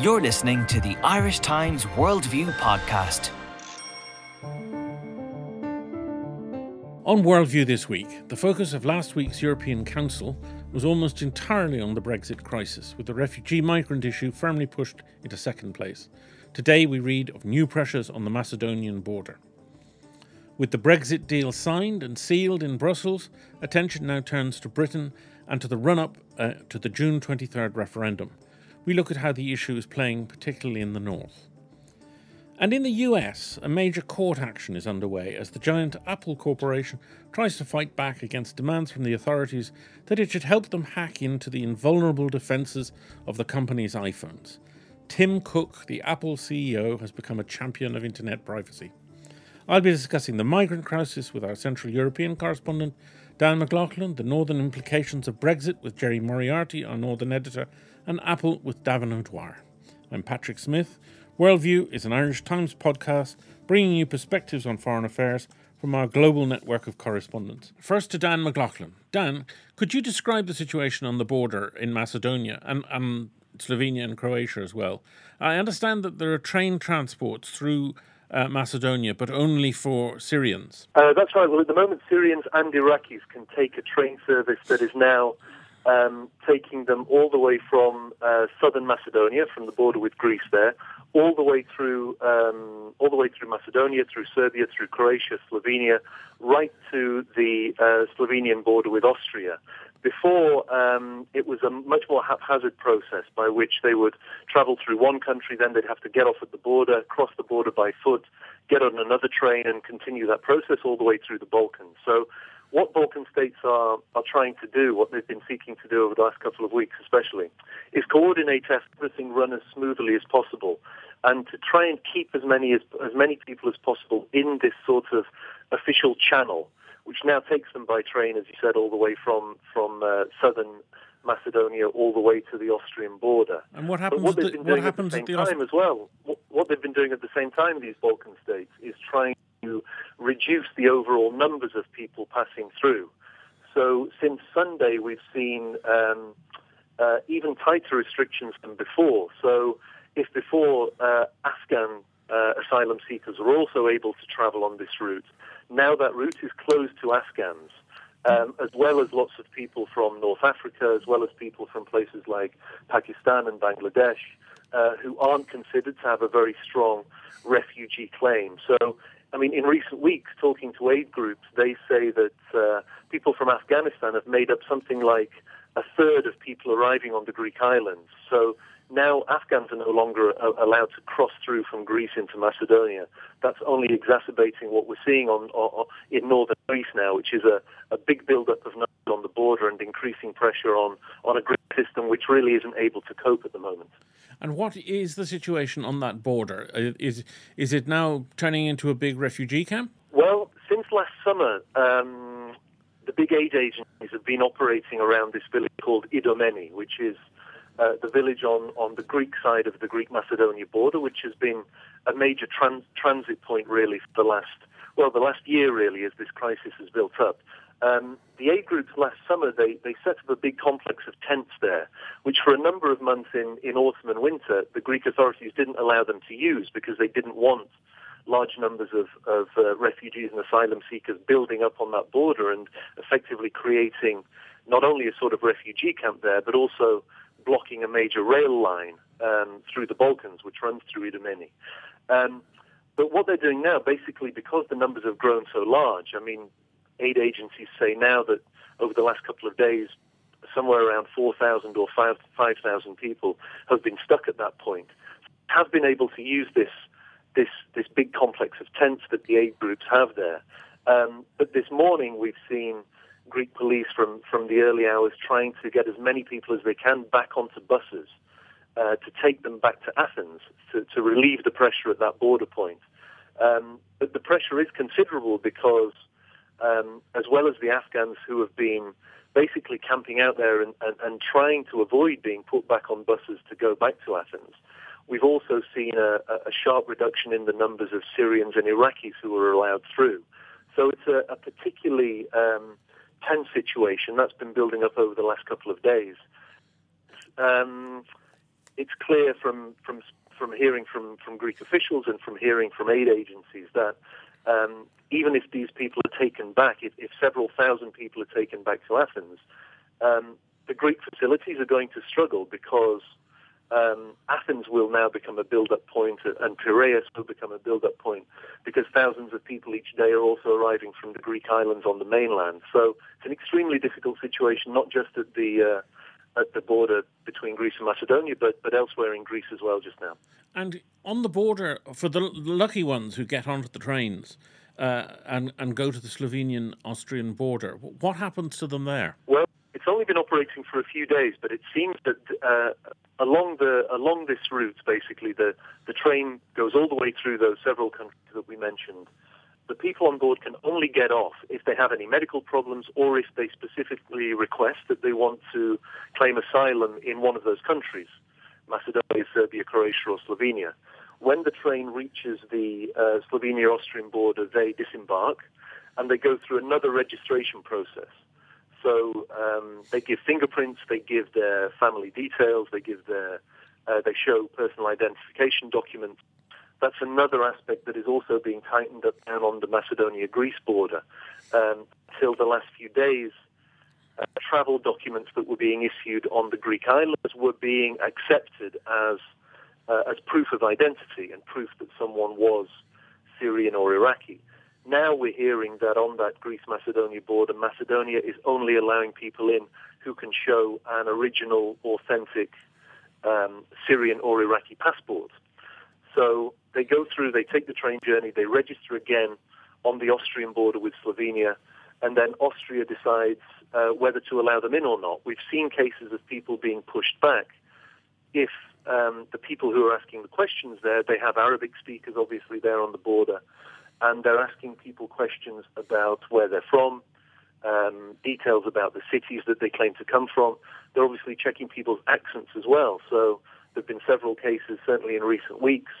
You're listening to the Irish Times Worldview podcast. On Worldview this week, the focus of last week's European Council was almost entirely on the Brexit crisis, with the refugee migrant issue firmly pushed into second place. Today we read of new pressures on the Macedonian border. With the Brexit deal signed and sealed in Brussels, attention now turns to Britain and to the run up uh, to the June 23rd referendum we look at how the issue is playing, particularly in the north. And in the US, a major court action is underway as the giant Apple Corporation tries to fight back against demands from the authorities that it should help them hack into the invulnerable defenses of the company's iPhones. Tim Cook, the Apple CEO, has become a champion of internet privacy. I'll be discussing the migrant crisis with our Central European correspondent, Dan McLaughlin, the northern implications of Brexit with Gerry Moriarty, our northern editor, and Apple with Davin O'Dwyer. I'm Patrick Smith. Worldview is an Irish Times podcast bringing you perspectives on foreign affairs from our global network of correspondents. First to Dan McLaughlin. Dan, could you describe the situation on the border in Macedonia and, and Slovenia and Croatia as well? I understand that there are train transports through uh, Macedonia, but only for Syrians. Uh, that's right. Well, at the moment, Syrians and Iraqis can take a train service that is now um, taking them all the way from uh, southern Macedonia, from the border with Greece there, all the way through um, all the way through Macedonia, through Serbia, through Croatia, Slovenia, right to the uh, Slovenian border with Austria. Before, um, it was a much more haphazard process by which they would travel through one country, then they'd have to get off at the border, cross the border by foot, get on another train, and continue that process all the way through the Balkans. So what Balkan states are, are trying to do, what they've been seeking to do over the last couple of weeks especially, is coordinate everything run as smoothly as possible and to try and keep as many as, as many people as possible in this sort of official channel, which now takes them by train, as you said, all the way from, from uh, southern Macedonia all the way to the Austrian border. And what happens? what, the, what happens at the same at the time as well? What, what, they've been doing at the same time, these Balkan states, is trying to reduce the overall numbers of people passing through. So since Sunday, we've seen um, uh, even tighter restrictions than before. So if before uh, Afghan uh, asylum seekers were also able to travel on this route, now that route is closed to Afghans. Um, as well as lots of people from North Africa, as well as people from places like Pakistan and Bangladesh, uh, who aren't considered to have a very strong refugee claim. So I mean, in recent weeks, talking to aid groups, they say that uh, people from Afghanistan have made up something like a third of people arriving on the Greek islands. So now Afghans are no longer uh, allowed to cross through from Greece into Macedonia. That's only exacerbating what we're seeing on, on in northern Greece now, which is a, a big build-up of numbers on the border and increasing pressure on, on a Greek system which really isn't able to cope at the moment. And what is the situation on that border? Uh, is is it now turning into a big refugee camp? Well, since last summer, um, the big aid agencies have been operating around this village called Idomeni, which is uh, the village on, on the Greek side of the Greek Macedonia border, which has been a major trans- transit point really for the last well the last year really as this crisis has built up. Um, the aid groups last summer, they, they set up a big complex of tents there, which for a number of months in, in autumn and winter, the Greek authorities didn't allow them to use because they didn't want large numbers of, of uh, refugees and asylum seekers building up on that border and effectively creating not only a sort of refugee camp there, but also blocking a major rail line um, through the Balkans, which runs through Idomeni. Um, but what they're doing now, basically, because the numbers have grown so large, I mean, aid agencies say now that over the last couple of days, somewhere around 4,000 or 5,000 people have been stuck at that point, have been able to use this, this, this big complex of tents that the aid groups have there. Um, but this morning we've seen Greek police from, from the early hours trying to get as many people as they can back onto buses uh, to take them back to Athens to, to relieve the pressure at that border point. Um, but the pressure is considerable because um, as well as the Afghans who have been basically camping out there and, and, and, trying to avoid being put back on buses to go back to Athens. We've also seen a, a sharp reduction in the numbers of Syrians and Iraqis who are allowed through. So it's a, a particularly um, tense situation that's been building up over the last couple of days. Um, it's clear from from from hearing from from Greek officials and from hearing from aid agencies that um, even if these people are taken back, if, if, several thousand people are taken back to Athens, um, the Greek facilities are going to struggle because um, Athens will now become a build-up point and Piraeus will become a build-up point because thousands of people each day are also arriving from the Greek islands on the mainland. So it's an extremely difficult situation, not just at the uh, at the border between Greece and Macedonia, but but elsewhere in Greece as well just now. And on the border, for the lucky ones who get onto the trains uh, and and go to the Slovenian-Austrian border, what happens to them there? Well, it's only been operating for a few days, but it seems that uh, along the along this route, basically, the the train goes all the way through those several countries that we mentioned. The people on board can only get off if they have any medical problems or if they specifically request that they want to claim asylum in one of those countries, Macedonia, Serbia, Croatia, or Slovenia. When the train reaches the uh, Slovenia-Austrian border, they disembark and they go through another registration process. So um, they give fingerprints, they give their family details, they give their, uh, they show personal identification documents. That's another aspect that is also being tightened up down on the Macedonia-Greece border. Um, till the last few days, uh, travel documents that were being issued on the Greek islands were being accepted as uh, as proof of identity and proof that someone was Syrian or Iraqi. Now we're hearing that on that Greece-Macedonia border, Macedonia is only allowing people in who can show an original, authentic um, Syrian or Iraqi passport. So they go through, they take the train journey, they register again on the Austrian border with Slovenia, and then Austria decides uh, whether to allow them in or not. We've seen cases of people being pushed back if um, the people who are asking the questions there, they have Arabic speakers obviously there on the border, and they're asking people questions about where they're from, um, details about the cities that they claim to come from. They're obviously checking people's accents as well. So there have been several cases, certainly in recent weeks,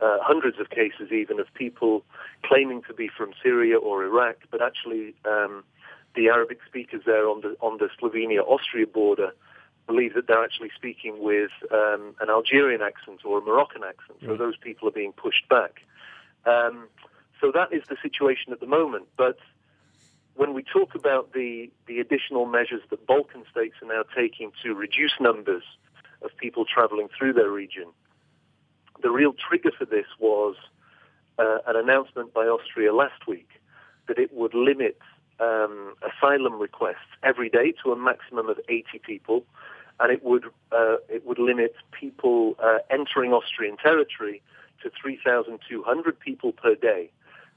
uh, hundreds of cases even, of people claiming to be from Syria or Iraq, but actually um, the Arabic speakers there on the on the Slovenia-Austria border believe that they're actually speaking with um, an Algerian accent or a Moroccan accent. So those people are being pushed back. Um, so that is the situation at the moment. But when we talk about the, the additional measures that Balkan states are now taking to reduce numbers of people traveling through their region, the real trigger for this was uh, an announcement by Austria last week that it would limit um, asylum requests every day to a maximum of 80 people, and it would uh, it would limit people uh, entering Austrian territory to 3,200 people per day.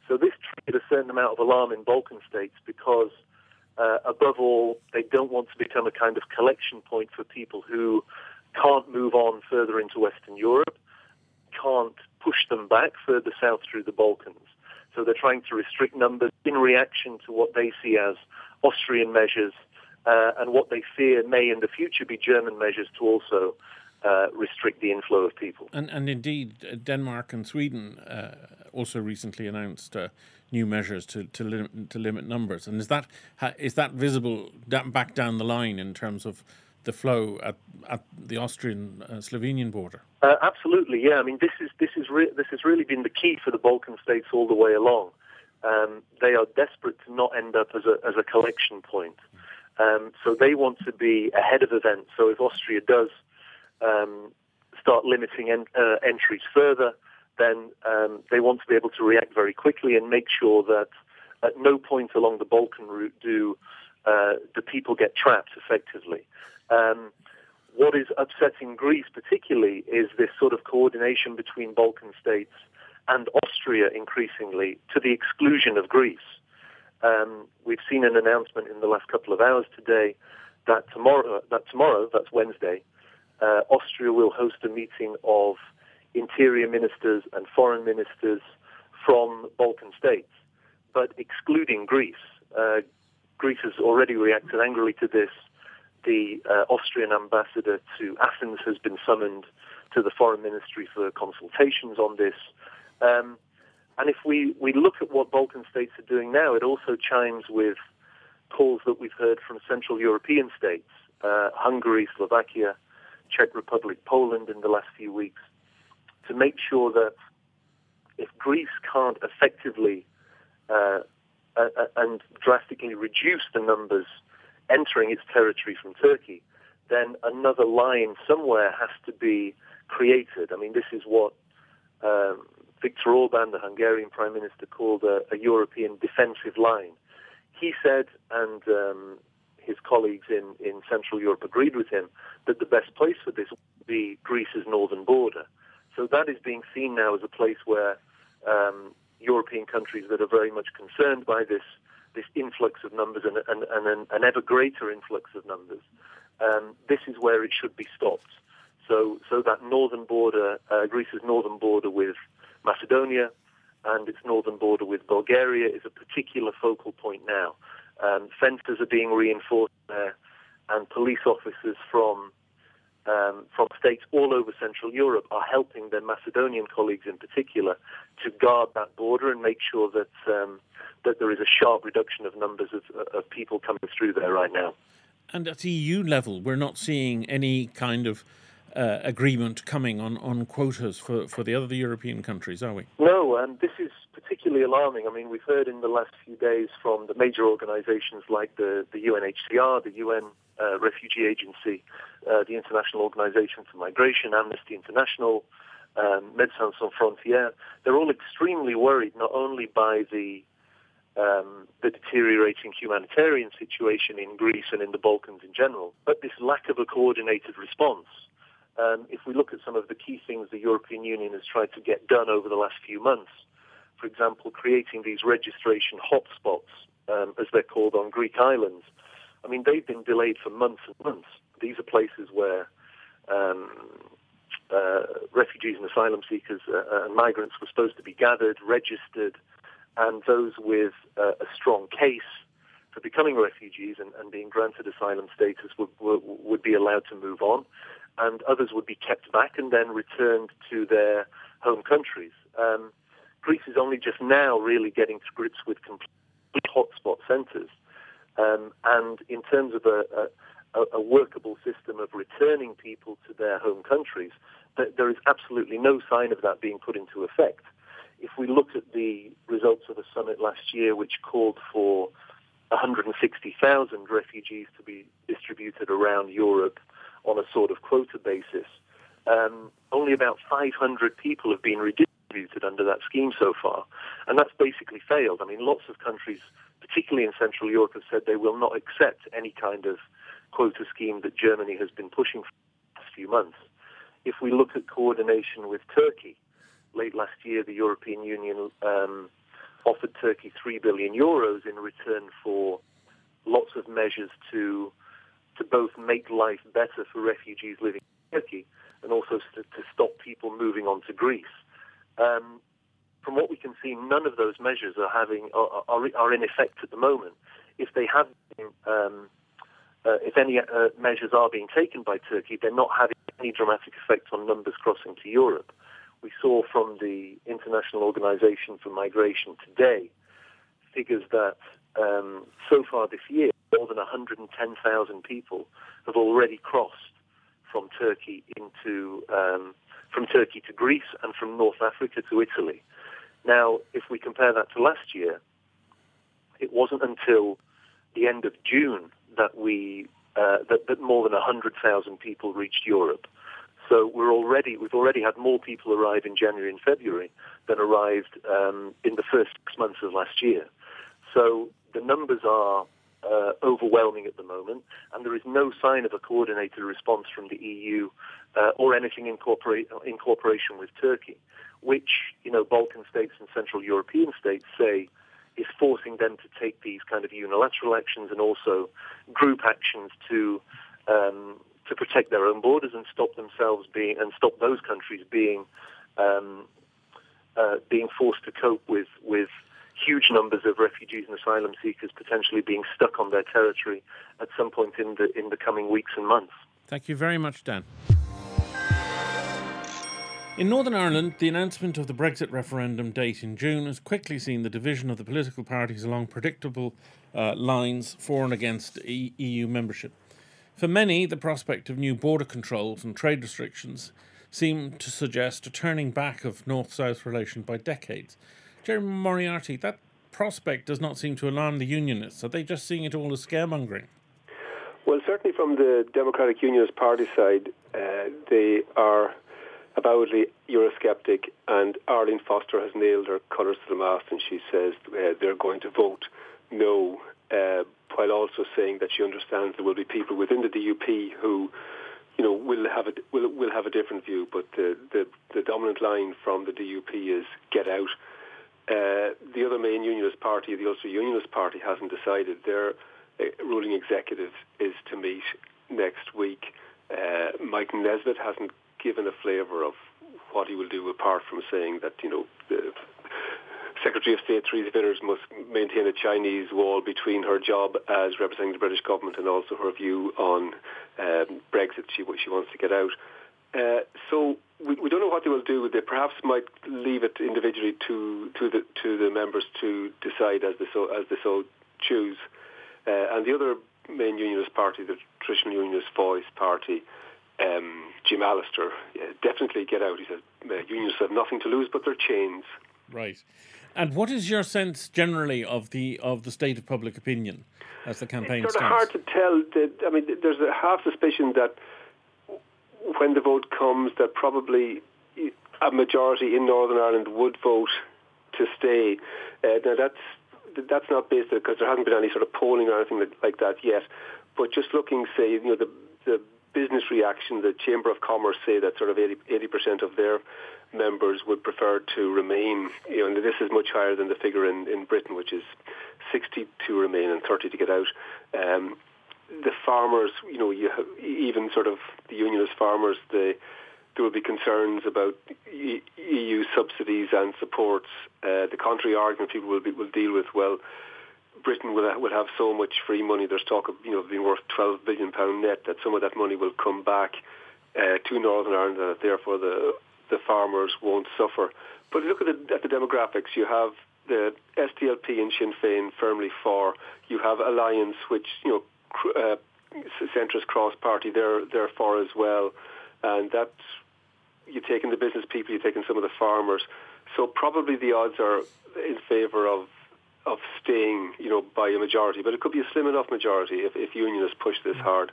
So this triggered a certain amount of alarm in Balkan states because, uh, above all, they don't want to become a kind of collection point for people who can't move on further into Western Europe, can't push them back further south through the Balkans. So they're trying to restrict numbers in reaction to what they see as Austrian measures uh, and what they fear may in the future be German measures to also uh, restrict the inflow of people. And, and indeed, Denmark and Sweden uh, also recently announced uh, new measures to to, lim- to limit numbers. And is that is that visible back down the line in terms of the flow at, at the Austrian uh, Slovenian border? Uh, absolutely, yeah. I mean, this is this is re- this has really been the key for the Balkan states all the way along. Um, they are desperate to not end up as a as a collection point. Um, so they want to be ahead of events. So if Austria does um, start limiting en- uh, entries further, then um, they want to be able to react very quickly and make sure that at no point along the Balkan route do uh, the people get trapped effectively. Um, what is upsetting Greece particularly is this sort of coordination between Balkan states and Austria increasingly to the exclusion of Greece. Um, we've seen an announcement in the last couple of hours today that tomorrow, that tomorrow, that's Wednesday, uh, Austria will host a meeting of interior ministers and foreign ministers from Balkan states, but excluding Greece. Uh, Greece has already reacted angrily to this. The uh, Austrian ambassador to Athens has been summoned to the foreign ministry for consultations on this. Um, and if we, we look at what Balkan states are doing now, it also chimes with calls that we've heard from Central European states, uh, Hungary, Slovakia, Czech Republic, Poland in the last few weeks, to make sure that if Greece can't effectively uh, and drastically reduce the numbers entering its territory from Turkey, then another line somewhere has to be created. I mean, this is what um, Viktor Orban, the Hungarian Prime Minister, called a, a European defensive line. He said, and um, his colleagues in, in Central Europe agreed with him, that the best place for this would be Greece's northern border. So that is being seen now as a place where um, European countries that are very much concerned by this this influx of numbers and, and, and an, an, ever greater influx of numbers, um, this is where it should be stopped. So, so that northern border, uh, Greece's northern border with Macedonia and its northern border with Bulgaria is a particular focal point now. Um, fences are being reinforced there, and police officers from um, from states all over Central Europe are helping their Macedonian colleagues in particular to guard that border and make sure that um, that there is a sharp reduction of numbers of, of people coming through there right now. And at EU level, we're not seeing any kind of uh, agreement coming on, on quotas for, for the other European countries, are we? No, and this is particularly alarming. I mean, we've heard in the last few days from the major organizations like the, the UNHCR, the UN uh, Refugee Agency, uh, the International Organization for Migration, Amnesty International, um, Médecins Sans Frontières. They're all extremely worried not only by the um, the deteriorating humanitarian situation in Greece and in the Balkans in general, but this lack of a coordinated response. Um, if we look at some of the key things the European Union has tried to get done over the last few months, for example, creating these registration hotspots, um, as they're called on Greek islands, I mean, they've been delayed for months and months. These are places where um, uh, refugees and asylum seekers uh, and migrants were supposed to be gathered, registered, and those with uh, a strong case for becoming refugees and, and being granted asylum status would, would, would, be allowed to move on, and others would be kept back and then returned to their home countries. Um, Greece is only just now really getting to grips with complete hotspot centres. Um, and in terms of a, a, a, workable system of returning people to their home countries, there is absolutely no sign of that being put into effect. If we look at the results of the summit last year, which called for 160,000 refugees to be distributed around Europe on a sort of quota basis, um, only about 500 people have been redistributed under that scheme so far. And that's basically failed. I mean, lots of countries particularly in Central Europe, have said they will not accept any kind of quota scheme that Germany has been pushing for the last few months. If we look at coordination with Turkey, late last year the European Union um, offered Turkey 3 billion euros in return for lots of measures to to both make life better for refugees living in Turkey and also to, to stop people moving on to Greece. Um, from what we can see, none of those measures are having are, are, are in effect at the moment. If they have, been, um, uh, if any uh, measures are being taken by Turkey, they're not having any dramatic effect on numbers crossing to Europe. We saw from the International Organization for Migration today figures that um, so far this year, more than 110,000 people have already crossed from Turkey into um, from Turkey to Greece and from North Africa to Italy. Now, if we compare that to last year, it wasn't until the end of June that we uh, that, that more than 100,000 people reached Europe. So we're already we've already had more people arrive in January and February than arrived um, in the first six months of last year. So the numbers are uh, overwhelming at the moment, and there is no sign of a coordinated response from the EU uh, or anything in, in cooperation with Turkey which you know Balkan states and Central European states say is forcing them to take these kind of unilateral actions and also group actions to um, to protect their own borders and stop themselves being and stop those countries being um, uh, being forced to cope with with huge numbers of refugees and asylum seekers potentially being stuck on their territory at some point in the in the coming weeks and months. Thank you very much, Dan. In Northern Ireland, the announcement of the Brexit referendum date in June has quickly seen the division of the political parties along predictable uh, lines for and against e- EU membership. For many, the prospect of new border controls and trade restrictions seem to suggest a turning back of north south relation by decades. Gerry Moriarty, that prospect does not seem to alarm the Unionists. Are they just seeing it all as scaremongering? Well, certainly from the Democratic Unionist Party side, uh, they are avowedly Eurosceptic, and Arlene Foster has nailed her colours to the mast, and she says uh, they're going to vote no, uh, while also saying that she understands there will be people within the DUP who, you know, will have a will will have a different view. But the the, the dominant line from the DUP is get out. Uh, the other main unionist party, the Ulster Unionist Party, hasn't decided. Their uh, ruling executive is to meet next week. Uh, Mike Nesbitt hasn't given a flavour of what he will do, apart from saying that you know the Secretary of State Theresa Villiers must maintain a Chinese wall between her job as representing the British government and also her view on um, Brexit. She she wants to get out. Uh, so we, we don't know what they will do. They perhaps might leave it individually to to the to the members to decide as they so as they so choose. Uh, and the other main unionist party, the traditional unionist voice party, um, Jim Allister, yeah, definitely get out. He said uh, unions have nothing to lose but their chains. Right. And what is your sense generally of the of the state of public opinion as the campaign it's sort starts? of hard to tell. That, I mean, there's a half suspicion that when the vote comes, that probably a majority in Northern Ireland would vote to stay. Uh, now that's that's not based because there hasn't been any sort of polling or anything like that yet. But just looking, say, you know, the the business reaction, the Chamber of Commerce say that sort of 80 percent of their members would prefer to remain. You know, and this is much higher than the figure in, in Britain, which is 60 to remain and 30 to get out. Um, the farmers, you know, you have, sort of the unionist farmers, there will be concerns about EU subsidies and supports. Uh, the contrary argument people will be, will deal with well. Britain will will have so much free money. There's talk of you know being worth 12 billion pound net that some of that money will come back uh, to Northern Ireland, and that therefore the the farmers won't suffer. But look at the, at the demographics. You have the SDLP and Sinn Féin firmly for. You have Alliance, which you know uh, centrist cross party. They're for as well, and that you're taking the business people, you're taking some of the farmers. So probably the odds are in favour of of staying, you know, by a majority. But it could be a slim enough majority if, if unionists push this hard.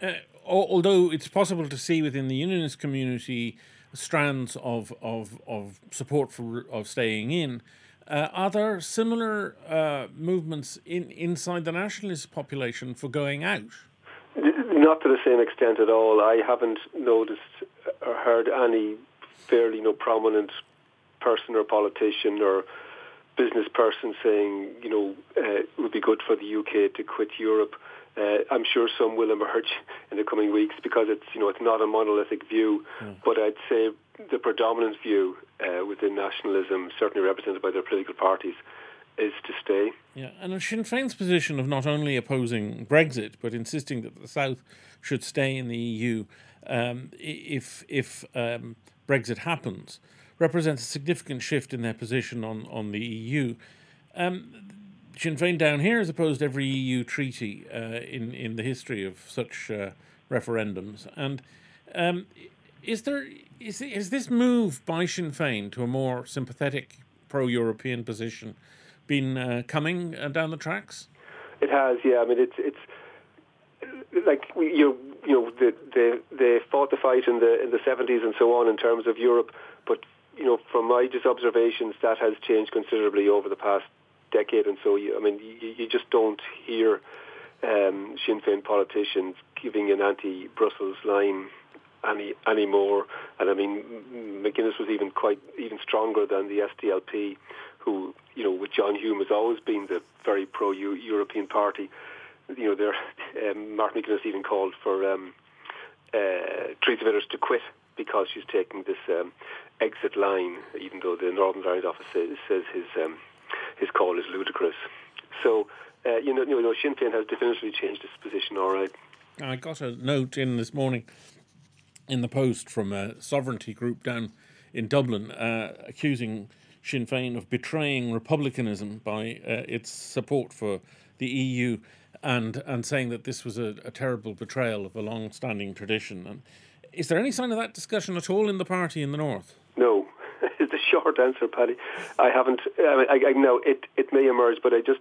Uh, although it's possible to see within the unionist community strands of of, of support for of staying in. Uh, are there similar uh, movements in inside the nationalist population for going out? Not to the same extent at all. I haven't noticed or heard any fairly you know, prominent person or politician or business person saying, you know, uh, it would be good for the UK to quit Europe. Uh, I'm sure some will emerge in the coming weeks because it's you know it's not a monolithic view, mm. but I'd say the predominant view uh, within nationalism, certainly represented by their political parties, is to stay. Yeah, and Sinn Féin's position of not only opposing Brexit but insisting that the South should stay in the EU um, if if um, Brexit happens represents a significant shift in their position on on the EU. Um, Sinn Féin down here has opposed every EU treaty uh, in in the history of such uh, referendums. And um, is there is is this move by Sinn Féin to a more sympathetic pro-European position been uh, coming uh, down the tracks? It has, yeah. I mean, it's it's like you you know they they they fought the fight in the in the seventies and so on in terms of Europe, but you know from my just observations that has changed considerably over the past decade and so. I mean, you, you just don't hear um, Sinn Féin politicians giving an anti-Brussels line any anymore. And I mean, McGuinness was even quite even stronger than the SDLP, who you know with John Hume has always been the very pro-European party. You know, there um, Martin McGuinness even called for um, uh, Theresa Villiers to quit because she's taking this um, exit line, even though the Northern Ireland office says, says his um, his call is ludicrous. So, uh, you know, you know, Sinn Féin has definitively changed its position. All right. I got a note in this morning in the Post from a sovereignty group down in Dublin uh, accusing Sinn Féin of betraying republicanism by uh, its support for the EU. and and saying that this was a, a terrible betrayal of a long-standing tradition. And is there any sign of that discussion at all in the party in the north? No, the short answer, Paddy. I haven't. I, I, I know it. It may emerge, but I just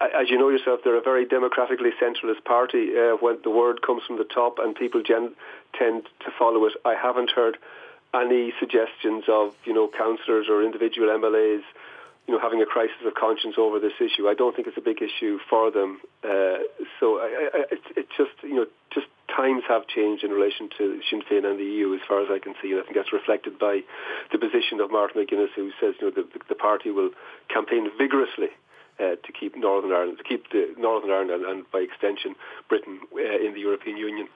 as you know yourself, they're a very democratically centralist party. Uh, when the word comes from the top and people gen- tend to follow it, I haven't heard any suggestions of you know councillors or individual MLAs, you know, having a crisis of conscience over this issue. I don't think it's a big issue for them. Uh, so I, I, it's, it's just you know just times have changed in relation to Sinn Féin and the EU, as far as I can see. And I think that's reflected by the position of Martin McGuinness, who says you know the, the party will campaign vigorously uh, to keep Northern Ireland, to keep the Northern Ireland and, and by extension Britain uh, in the European Union.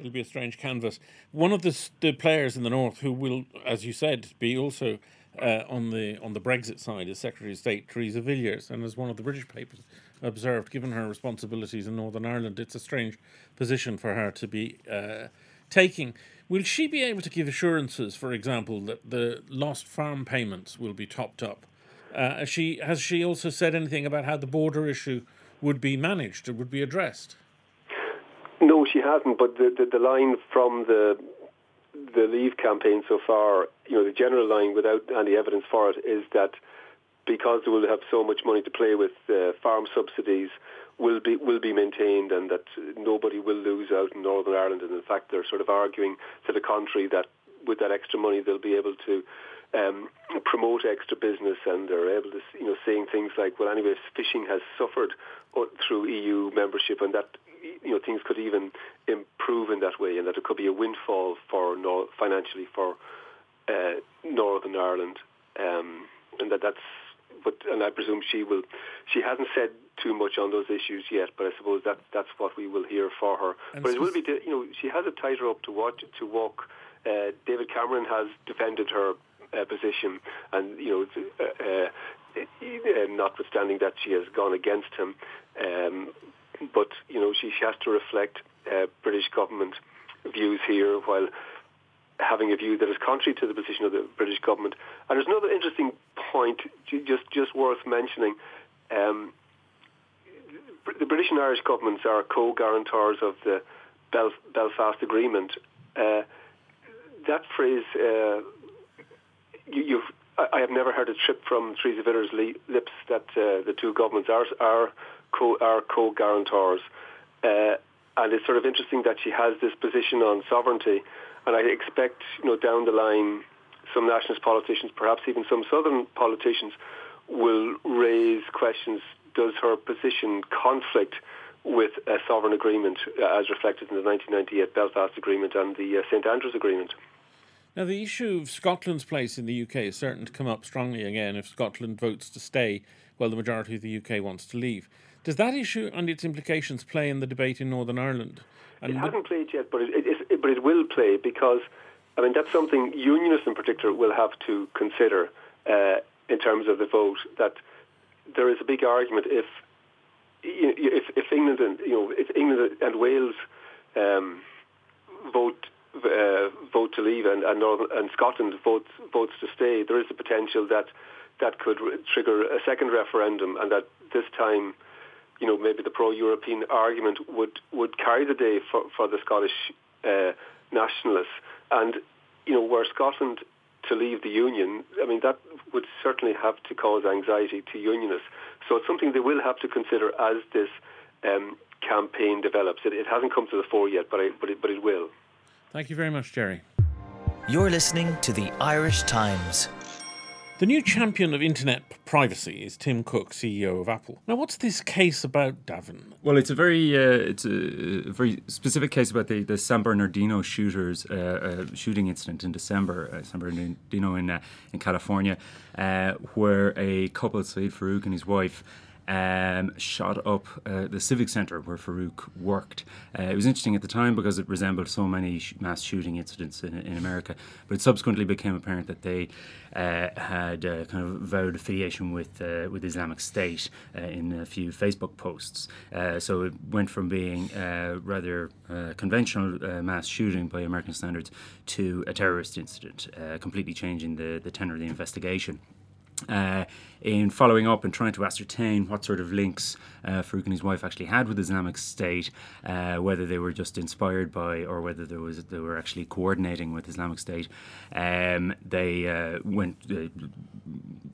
It'll be a strange canvas. One of the, the players in the north who will, as you said, be also uh, on the on the Brexit side is Secretary of State Theresa Villiers, and as one of the British papers observed, given her responsibilities in Northern Ireland, it's a strange position for her to be uh, taking. Will she be able to give assurances, for example, that the lost farm payments will be topped up? Uh, she has she also said anything about how the border issue would be managed would be addressed? No, she hasn't. But the, the, the line from the the Leave campaign so far, you know, the general line without any evidence for it is that because they will have so much money to play with, uh, farm subsidies will be will be maintained, and that nobody will lose out in Northern Ireland. And in fact, they're sort of arguing to the contrary that with that extra money, they'll be able to um, promote extra business, and they're able to, you know, saying things like, "Well, anyway, fishing has suffered uh, through EU membership, and that you know things could even improve in that way, and that it could be a windfall for nor- financially for uh, Northern Ireland, um, and that that's." But and I presume she will. She hasn't said too much on those issues yet, but I suppose that that's what we will hear for her. And but it will be, you know, she has a tighter up to watch to walk. Uh, David Cameron has defended her uh, position, and you know, uh, uh, notwithstanding that she has gone against him, um, but you know, she, she has to reflect uh, British government views here while having a view that is contrary to the position of the British government. And there's another interesting point, just just worth mentioning. Um, the British and Irish governments are co-guarantors of the Belfast Agreement. Uh, that phrase uh, you, I have never heard a trip from Theresa Villiers' lips that uh, the two governments are are co co-guarantors, uh, and it's sort of interesting that she has this position on sovereignty, and I expect you know down the line some nationalist politicians, perhaps even some southern politicians, will raise questions: Does her position conflict? with a sovereign agreement uh, as reflected in the 1998 Belfast Agreement and the uh, St Andrews Agreement. Now, the issue of Scotland's place in the UK is certain to come up strongly again if Scotland votes to stay while the majority of the UK wants to leave. Does that issue and its implications play in the debate in Northern Ireland? And it hasn't played yet, but it, it, it, but it will play because, I mean, that's something unionists in particular will have to consider uh, in terms of the vote. That there is a big argument if if, if England and you know if England and Wales um, vote uh, vote to leave and and, Northern, and Scotland votes votes to stay, there is a potential that that could trigger a second referendum, and that this time, you know, maybe the pro-European argument would would carry the day for for the Scottish uh, nationalists, and you know, were Scotland to leave the union, I mean that would certainly have to cause anxiety to unionists. So it's something they will have to consider as this um, campaign develops. It, it, hasn't come to the fore yet, but I, but it, but it will. Thank you very much, Gerry. You're listening to the Irish Times. The new champion of internet privacy is Tim Cook, CEO of Apple. Now, what's this case about, Davin? Well, it's a very uh, it's a, very specific case about the, the San Bernardino shooters uh, uh, shooting incident in December, uh, San Bernardino in uh, in California, uh, where a couple, Saeed Farook and his wife, um, shot up uh, the Civic Centre where Farook worked. Uh, it was interesting at the time because it resembled so many sh- mass shooting incidents in, in, America, but it subsequently became apparent that they uh, had uh, kind of vowed affiliation with uh, with Islamic State uh, in a few Facebook posts. so it went from being rather conventional mass shooting by American standards to a terrorist incident, completely changing the, the tenor of the investigation. Uh, in following up and trying to ascertain what sort of links uh, Farook and his wife actually had with Islamic State, uh, whether they were just inspired by or whether there was they were actually coordinating with Islamic State. Um, they uh, went uh,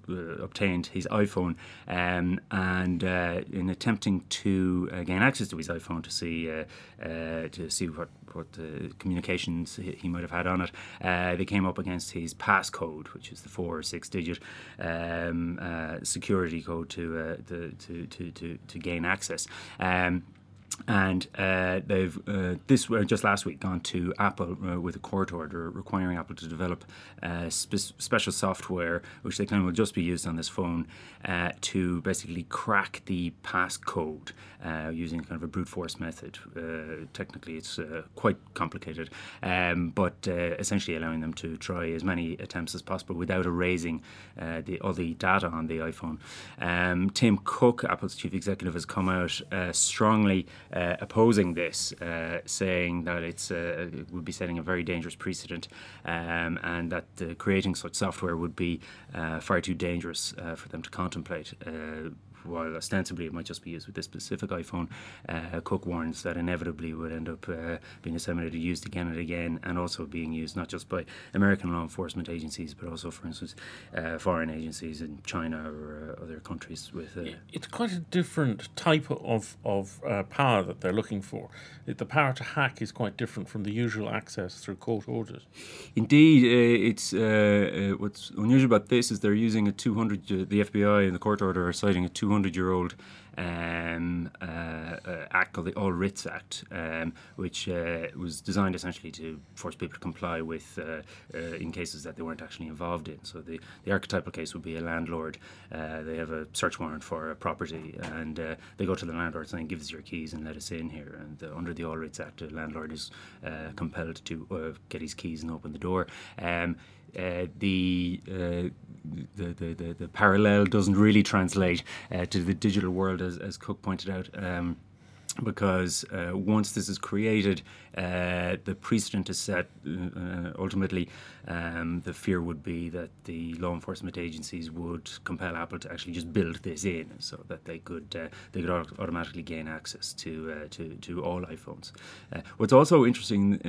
uh, obtained his iPhone um, and uh, in attempting to gain access to his iPhone to see to see what what the communications he, might have had on it, they came up against his passcode, which is the four or six digit. Um, uh, security code to, uh, to, to, to, to gain access. Um, and uh, they've uh, this uh, just last week gone to Apple uh, with a court order requiring Apple to develop uh, spe- special software, which they claim will just be used on this phone, uh, to basically crack the passcode using kind of a brute force method. technically, it's quite complicated, um, but essentially allowing them to try as many attempts as possible without erasing the, all the data on the iPhone. Um, Tim Cook, Apple's chief executive, has come out strongly uh, opposing this, uh, saying that it's uh, it would be setting a very dangerous precedent, um, and that creating such software would be uh, far too dangerous uh, for them to contemplate while ostensibly it might just be used with this specific iPhone, uh, Cook warns that inevitably would end up uh, being disseminated, used again and again, and also being used not just by American law enforcement agencies, but also, for instance, uh, foreign agencies in China or uh, other countries. With uh, it's quite a different type of of uh, power that they're looking for. The power to hack is quite different from the usual access through court orders. Indeed, it's what's unusual about this is they're using a 200. the FBI and the court order are citing a 200 200 year old um, uh, uh, act called the All Writs Act, um, which uh, was designed essentially to force people to comply with uh, uh, in cases that they weren't actually involved in. So the, the archetypal case would be a landlord. They have a search warrant for a property, and they go to the landlord saying, "Give us your keys and let us in here." And under the All Writs Act, the landlord is compelled to get his keys and open the door. Um, uh, the, uh, the, the, the, the parallel doesn't really translate uh, to the digital world, as, as Cook pointed out. Um, because uh, once this is created, uh, the precedent is set. Uh, ultimately, um, the fear would be that the law enforcement agencies would compel Apple to actually just build this in, so that they could uh, they could automatically gain access to uh, to to all iPhones. Uh, what's also interesting,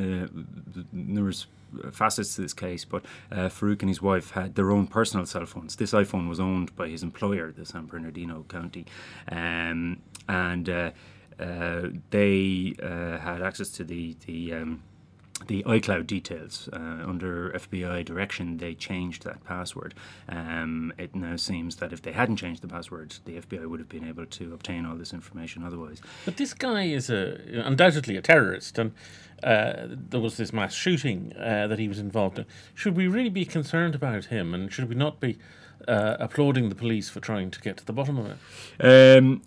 numerous facets to this case, but Farook and his wife had their own personal cell phones. This iPhone was owned by his employer, the San Bernardino County, um, and uh, they uh, had access to the the um, the iCloud details uh, under FBI direction, they changed that password. Um, it now seems that if they hadn't changed the password, the FBI would have been able to obtain all this information otherwise. But this guy is a, undoubtedly a terrorist, and uh, there was this mass shooting uh, that he was involved in. Should we really be concerned about him, and should we not be uh, applauding the police for trying to get to the bottom of it? Um,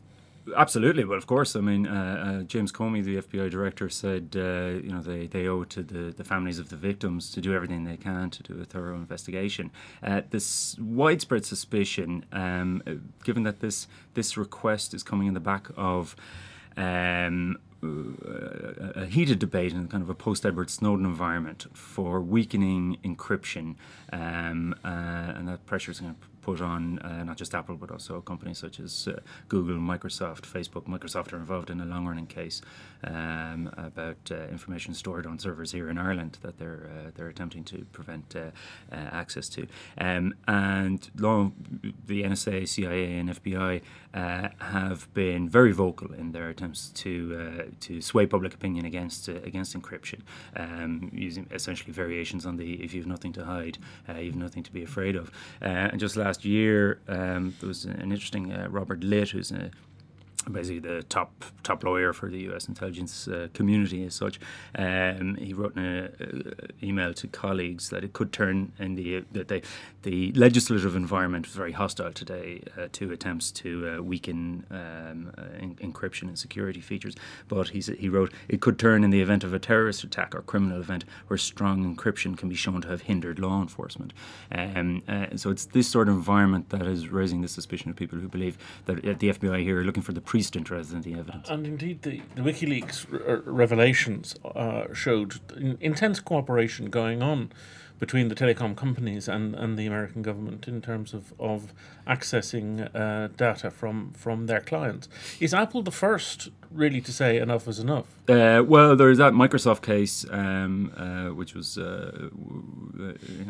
Absolutely, well, of course. I mean, uh, uh, James Comey, the FBI director, said uh, you know they, they owe it to the, the families of the victims to do everything they can to do a thorough investigation. Uh, this widespread suspicion, um, uh, given that this this request is coming in the back of. Um, a heated debate in kind of a post Edward Snowden environment for weakening encryption, um, uh, and that pressure is going to put on uh, not just Apple but also companies such as uh, Google, Microsoft, Facebook. Microsoft are involved in a long running case um, about uh, information stored on servers here in Ireland that they're uh, they're attempting to prevent uh, uh, access to. Um, and long, the NSA, CIA, and FBI have been very vocal in their attempts to to sway public opinion against against encryption, um, using essentially variations on the "if you've nothing to hide, you've nothing to be afraid of." and just last last year, um, there was an interesting uh, Robert Litt, who's a basically the top top lawyer for the U.S. intelligence uh, community as such. Um, he wrote an email to colleagues that it could turn in the that they, the legislative environment was very hostile today uh, to attempts to uh, weaken um, uh, in, encryption and security features. But he he wrote it could turn in the event of a terrorist attack or criminal event where strong encryption can be shown to have hindered law enforcement. Um, uh, so it's this sort of environment that is raising the suspicion of people who believe that the FBI here are looking for the precedent rather than the evidence. And indeed, the, the WikiLeaks r- revelations uh, showed intense cooperation going on between the telecom companies and, and the American government in terms of, of accessing uh, data from, from their clients. Is Apple the first really to say enough is enough? Uh, well, there's that Microsoft case, um, uh, which was uh,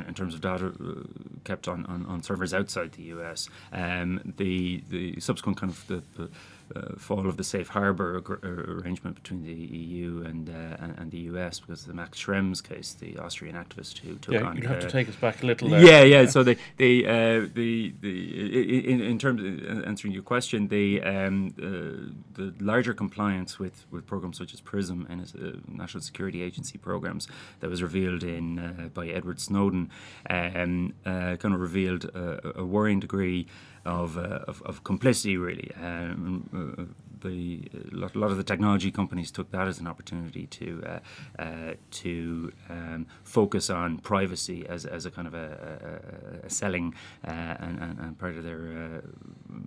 in terms of data uh, kept on, on, on, servers outside the US. Um, the the subsequent kind of the, the uh, fall of the safe harbour ag- arrangement between the EU and, uh, and, and the US because the Max Schrems case, the Austrian activist who took yeah, on. you have uh, to take us back a little. There. Yeah, yeah. So the the uh, the the in, in terms of answering your question, the um, uh, the larger compliance with, with programs such as PRISM and uh, National Security Agency programs that was revealed in uh, by Edward Snowden, um, uh, kind of revealed a, a worrying degree of, uh, of, of complicity, really. Um, uh, the a lot, of the technology companies took that as an opportunity to uh, uh, to um, focus on privacy as, as a kind of a, a, a selling uh, and, and, part of their uh,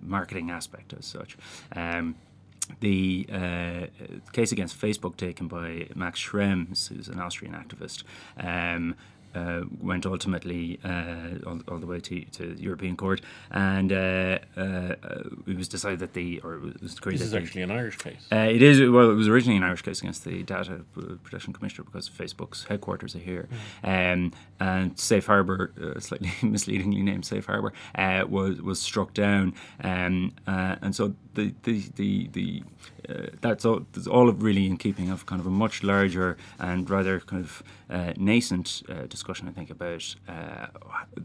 marketing aspect as such. Um, the uh, case against Facebook taken by Max Schrems, who's an Austrian activist, um, uh, went ultimately uh, all, all, the way to, to the European Court, and uh, uh it was decided that the or it was This is actually an Irish case. Uh, it is well, it was originally an Irish case against the Data Protection Commissioner because Facebook's headquarters are here, mm. um, and Safe Harbor, uh, slightly misleadingly named Safe Harbor, was was struck down, um, and so the the the, the uh, that's all. That's all really in keeping of kind of a much larger and rather kind of uh, nascent uh, discussion. I think about uh,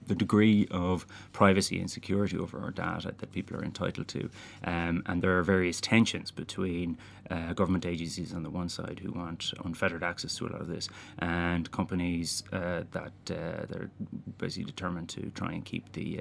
the degree of privacy and security over our data that people are entitled to, um, and there are various tensions between uh, government agencies on the one side who want unfettered access to a lot of this, and companies uh, that they're basically determined to try and keep the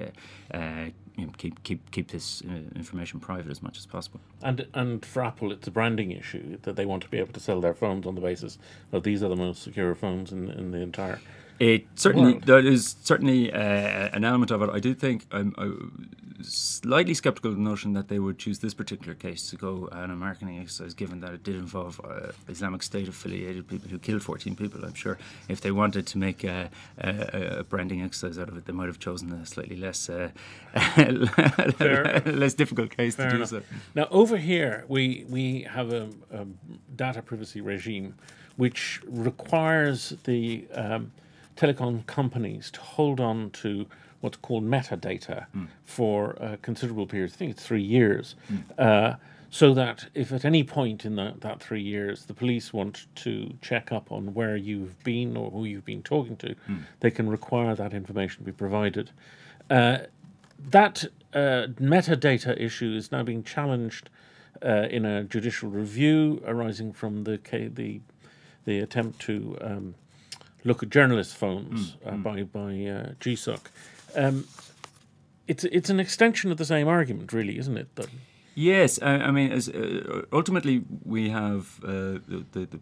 you know, keep keep keep this uh, information private as much as possible. And and for Apple, it's a branding issue that they want to be able to sell their phones on the basis of these are the most secure phones in, in the entire. It certainly world. there is certainly uh, an element of it. I do think I'm, I'm slightly skeptical of the notion that they would choose this particular case to go an American exercise, given that it did involve uh, Islamic State affiliated people who killed 14 people. I'm sure if they wanted to make a, a, a branding exercise out of it, they might have chosen a slightly less uh, less difficult case Fair to do enough. so. Now over here, we we have a, a data privacy regime which requires the um, telecom companies to hold on to what's called metadata mm. for a considerable period. I think it's three years. Mm. Uh, so that if at any point in the, that three years the police want to check up on where you've been or who you've been talking to, mm. they can require that information be provided. Uh, that uh, metadata issue is now being challenged uh, in a judicial review arising from the the the attempt to um, look at journalist phones mm. uh, mm. by by uh, GSOC. Um, it's it's an extension of the same argument, really, isn't it? That yes, I, I mean, as, uh, ultimately we have uh, the, the, the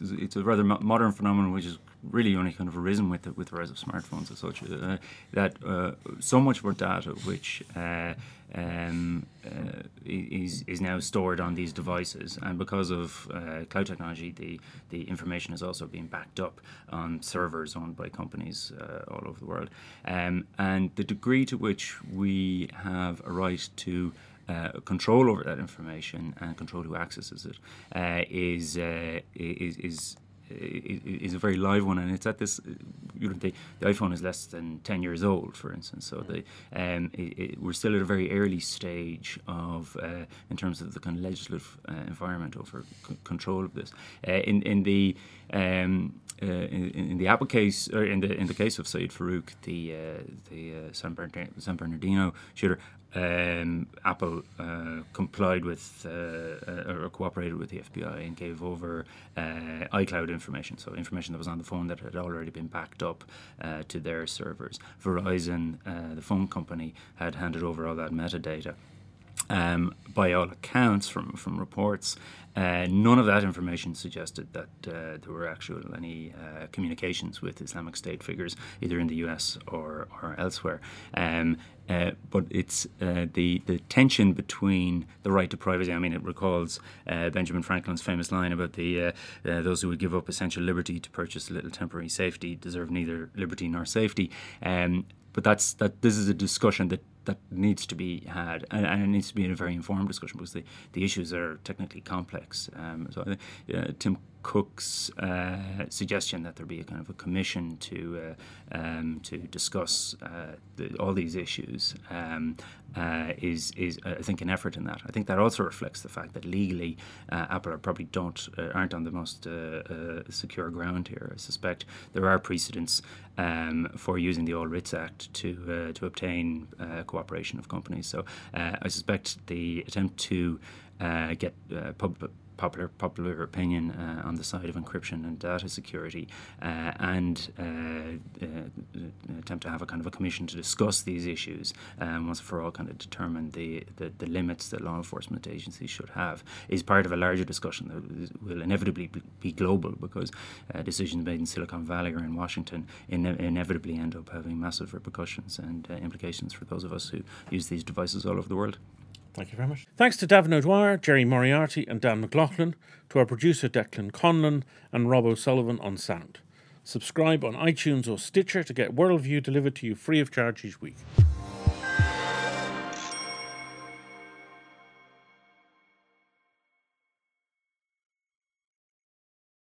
it's a rather modern phenomenon which has really only kind of arisen with the, with the rise of smartphones as such. Uh, that uh, so much of our data, which uh, um, uh, is is now stored on these devices, and because of uh, cloud technology, the the information is also being backed up on servers owned by companies uh, all over the world, um, and the degree to which we have a right to uh, control over that information and control who accesses it uh, is, uh, is, is is a very live one, and it's at this. You know, the, the iPhone is less than ten years old, for instance. So the um, it, it, we're still at a very early stage of uh, in terms of the kind of legislative uh, environment over c- control of this. Uh, in in the um, uh, in, in, the Apple case, or in the in the case of Saeed Farook, the uh, the uh, San, Bernardino, San Bernardino shooter, um, Apple uh, complied with uh, uh, or cooperated with the FBI and gave over uh, iCloud information, so information that was on the phone that had already been backed up uh, to their servers. Verizon, uh, the phone company, had handed over all that metadata. Um, by all accounts, from from reports, uh, none of that information suggested that uh, there were actual any uh, communications with Islamic State figures either in the U.S. or or elsewhere. Um, uh, but it's uh, the the tension between the right to privacy. I mean, it recalls uh, Benjamin Franklin's famous line about the those who would give up essential liberty to purchase a little temporary safety deserve neither liberty nor safety. Um, but that's that. This is a discussion that that needs to be had, and, and, it needs to be in a very informed discussion because the, the issues are technically complex. Um, so uh, Tim Cook's uh, suggestion that there be a kind of a commission to uh, um, to discuss uh, the, all these issues um, uh, is is I think an effort in that. I think that also reflects the fact that legally uh, Apple probably don't aren't on the most secure ground here. I suspect there are precedents um, for using the All Writs Act to to obtain cooperation of companies. So I suspect the attempt to get public popular popular opinion uh, on the side of encryption and data security, uh, and uh, uh, attempt to have a kind of a commission to discuss these issues um, once for all, kind of determine the, the, the limits that law enforcement agencies should have, is part of a larger discussion that will inevitably be global because uh, decisions made in Silicon Valley or in Washington ine- inevitably end up having massive repercussions and uh, implications for those of us who use these devices all over the world. Thank you very much. Thanks to Davin O'Dwyer, Gerry Moriarty, and Dan McLaughlin, to our producer Declan Conlon, and Rob O'Sullivan on sound. Subscribe on iTunes or Stitcher to get Worldview delivered to you free of charge each week.